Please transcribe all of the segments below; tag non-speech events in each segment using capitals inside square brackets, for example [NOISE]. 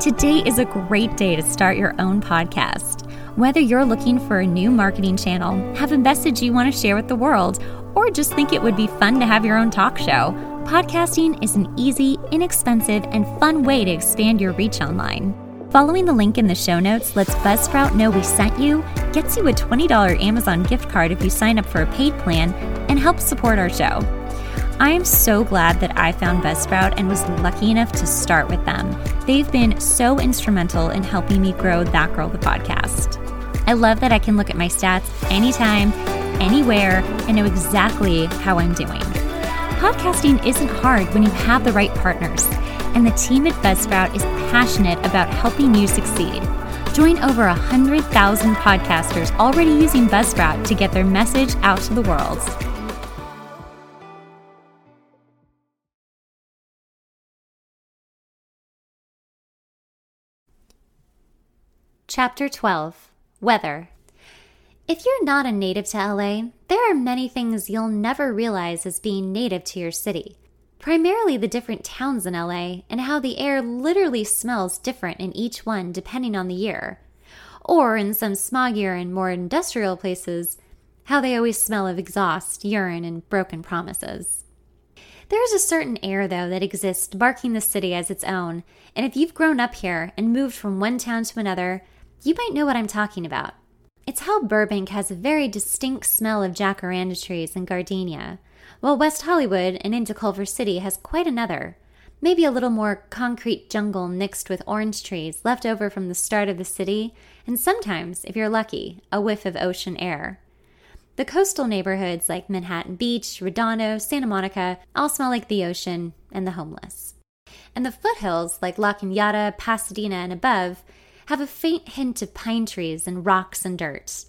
Today is a great day to start your own podcast. Whether you're looking for a new marketing channel, have a message you want to share with the world, or just think it would be fun to have your own talk show, podcasting is an easy, inexpensive, and fun way to expand your reach online. Following the link in the show notes lets Buzzsprout know we sent you, gets you a $20 Amazon gift card if you sign up for a paid plan, and helps support our show. I am so glad that I found Buzzsprout and was lucky enough to start with them. They've been so instrumental in helping me grow That Girl the podcast. I love that I can look at my stats anytime, anywhere, and know exactly how I'm doing. Podcasting isn't hard when you have the right partners, and the team at Buzzsprout is passionate about helping you succeed. Join over 100,000 podcasters already using Buzzsprout to get their message out to the world. Chapter 12 Weather. If you're not a native to LA, there are many things you'll never realize as being native to your city. Primarily the different towns in LA and how the air literally smells different in each one depending on the year. Or in some smoggier and more industrial places, how they always smell of exhaust, urine, and broken promises. There is a certain air, though, that exists marking the city as its own, and if you've grown up here and moved from one town to another, you might know what I'm talking about. It's how Burbank has a very distinct smell of jacaranda trees and gardenia, while West Hollywood and into Culver City has quite another. Maybe a little more concrete jungle mixed with orange trees left over from the start of the city, and sometimes, if you're lucky, a whiff of ocean air. The coastal neighborhoods like Manhattan Beach, Redondo, Santa Monica all smell like the ocean and the homeless. And the foothills like La Cañada, Pasadena, and above have a faint hint of pine trees and rocks and dirt.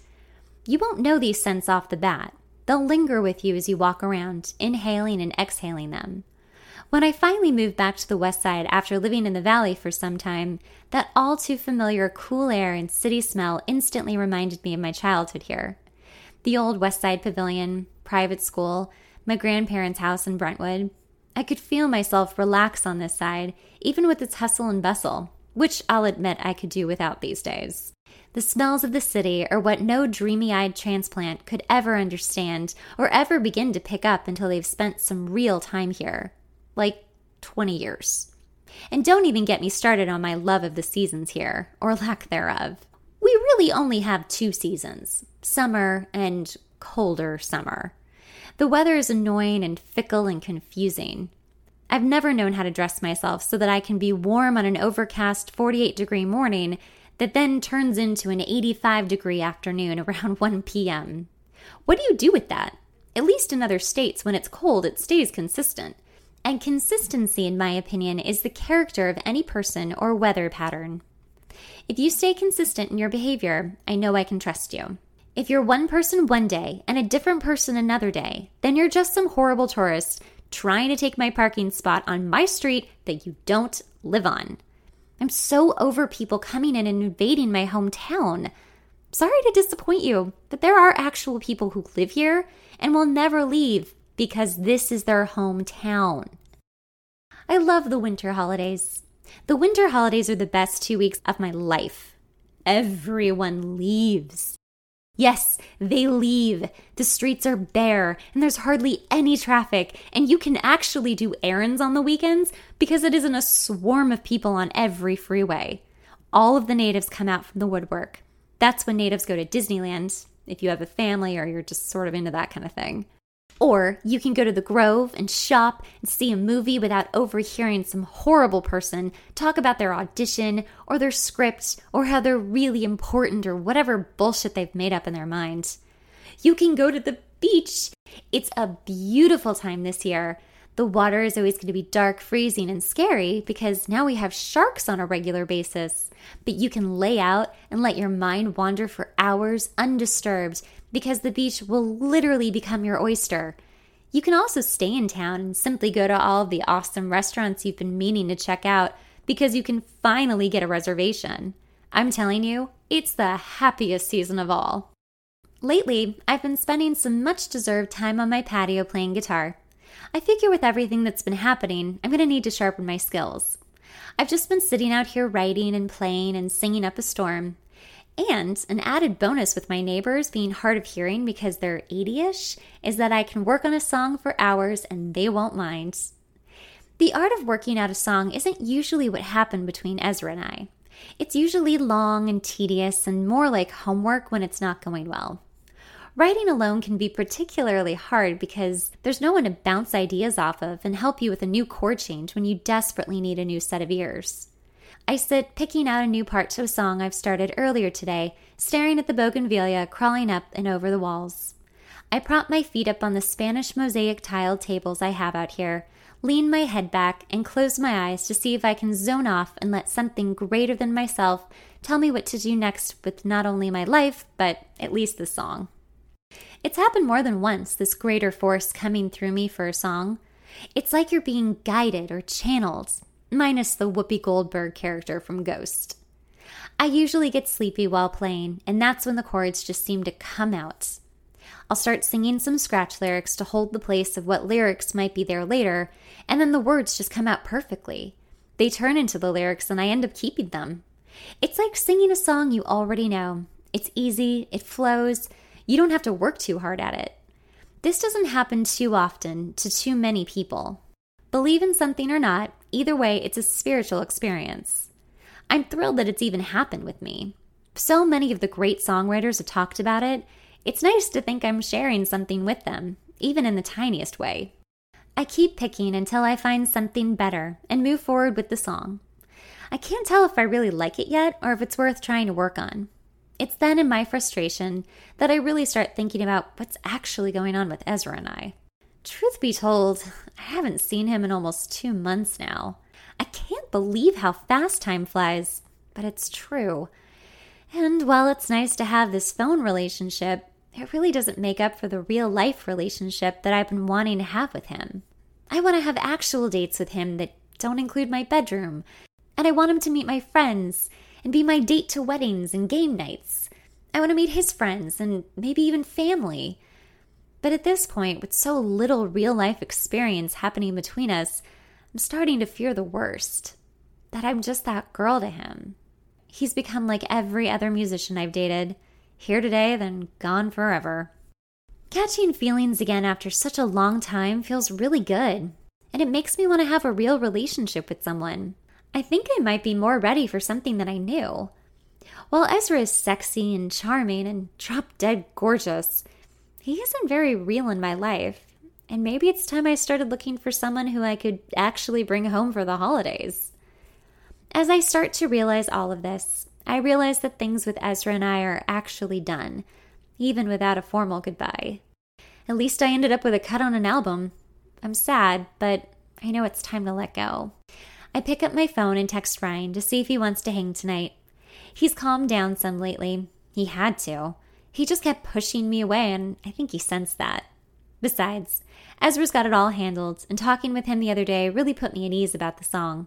You won't know these scents off the bat. They'll linger with you as you walk around, inhaling and exhaling them. When I finally moved back to the west side after living in the valley for some time, that all too familiar cool air and city smell instantly reminded me of my childhood here. The old West Side Pavilion, private school, my grandparents' house in Brentwood. I could feel myself relax on this side, even with its hustle and bustle which I'll admit I could do without these days. The smells of the city are what no dreamy eyed transplant could ever understand or ever begin to pick up until they've spent some real time here. Like 20 years. And don't even get me started on my love of the seasons here, or lack thereof. We really only have two seasons summer and colder summer. The weather is annoying and fickle and confusing. I've never known how to dress myself so that I can be warm on an overcast 48 degree morning that then turns into an 85 degree afternoon [LAUGHS] around 1 p.m. What do you do with that? At least in other states, when it's cold, it stays consistent. And consistency, in my opinion, is the character of any person or weather pattern. If you stay consistent in your behavior, I know I can trust you. If you're one person one day and a different person another day, then you're just some horrible tourist trying to take my parking spot on my street that you don't live on. I'm so over people coming in and invading my hometown. Sorry to disappoint you, but there are actual people who live here and will never leave because this is their hometown. I love the winter holidays. The winter holidays are the best two weeks of my life. Everyone leaves. Yes, they leave. The streets are bare and there's hardly any traffic, and you can actually do errands on the weekends because it isn't a swarm of people on every freeway. All of the natives come out from the woodwork. That's when natives go to Disneyland, if you have a family or you're just sort of into that kind of thing. Or you can go to the Grove and shop and see a movie without overhearing some horrible person talk about their audition or their script or how they're really important or whatever bullshit they've made up in their mind. You can go to the beach. It's a beautiful time this year. The water is always going to be dark, freezing, and scary because now we have sharks on a regular basis. But you can lay out and let your mind wander for hours undisturbed because the beach will literally become your oyster. You can also stay in town and simply go to all of the awesome restaurants you've been meaning to check out because you can finally get a reservation. I'm telling you, it's the happiest season of all. Lately, I've been spending some much deserved time on my patio playing guitar. I figure with everything that's been happening, I'm going to need to sharpen my skills. I've just been sitting out here writing and playing and singing up a storm. And an added bonus with my neighbors being hard of hearing because they're 80 ish is that I can work on a song for hours and they won't mind. The art of working out a song isn't usually what happened between Ezra and I. It's usually long and tedious and more like homework when it's not going well. Writing alone can be particularly hard because there's no one to bounce ideas off of and help you with a new chord change when you desperately need a new set of ears. I sit picking out a new part to a song I've started earlier today, staring at the bougainvillea crawling up and over the walls. I prop my feet up on the Spanish mosaic tiled tables I have out here, lean my head back, and close my eyes to see if I can zone off and let something greater than myself tell me what to do next with not only my life, but at least the song. It's happened more than once, this greater force coming through me for a song. It's like you're being guided or channeled, minus the Whoopi Goldberg character from Ghost. I usually get sleepy while playing, and that's when the chords just seem to come out. I'll start singing some scratch lyrics to hold the place of what lyrics might be there later, and then the words just come out perfectly. They turn into the lyrics, and I end up keeping them. It's like singing a song you already know. It's easy, it flows, you don't have to work too hard at it. This doesn't happen too often to too many people. Believe in something or not, either way, it's a spiritual experience. I'm thrilled that it's even happened with me. So many of the great songwriters have talked about it. It's nice to think I'm sharing something with them, even in the tiniest way. I keep picking until I find something better and move forward with the song. I can't tell if I really like it yet or if it's worth trying to work on. It's then in my frustration that I really start thinking about what's actually going on with Ezra and I. Truth be told, I haven't seen him in almost two months now. I can't believe how fast time flies, but it's true. And while it's nice to have this phone relationship, it really doesn't make up for the real life relationship that I've been wanting to have with him. I want to have actual dates with him that don't include my bedroom, and I want him to meet my friends and be my date to weddings and game nights. I want to meet his friends and maybe even family. But at this point, with so little real life experience happening between us, I'm starting to fear the worst that I'm just that girl to him. He's become like every other musician I've dated here today, then gone forever. Catching feelings again after such a long time feels really good, and it makes me want to have a real relationship with someone. I think I might be more ready for something that I knew. While Ezra is sexy and charming and drop dead gorgeous, he isn't very real in my life. And maybe it's time I started looking for someone who I could actually bring home for the holidays. As I start to realize all of this, I realize that things with Ezra and I are actually done, even without a formal goodbye. At least I ended up with a cut on an album. I'm sad, but I know it's time to let go. I pick up my phone and text Ryan to see if he wants to hang tonight. He's calmed down some lately. He had to. He just kept pushing me away, and I think he sensed that. Besides, Ezra's got it all handled, and talking with him the other day really put me at ease about the song.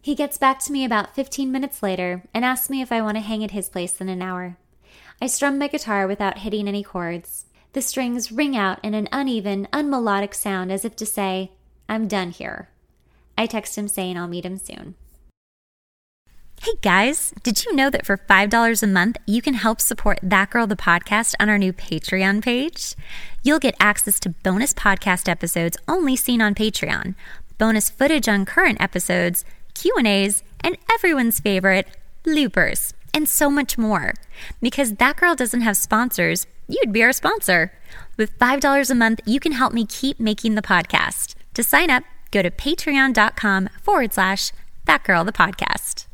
He gets back to me about 15 minutes later and asks me if I want to hang at his place in an hour. I strum my guitar without hitting any chords. The strings ring out in an uneven, unmelodic sound as if to say, I'm done here. I text him saying I'll meet him soon. Hey guys, did you know that for $5 a month, you can help support That Girl the podcast on our new Patreon page? You'll get access to bonus podcast episodes only seen on Patreon, bonus footage on current episodes, Q&As, and everyone's favorite, bloopers, and so much more. Because That Girl doesn't have sponsors, you'd be our sponsor. With $5 a month, you can help me keep making the podcast. To sign up, go to patreon.com forward slash that girl the podcast.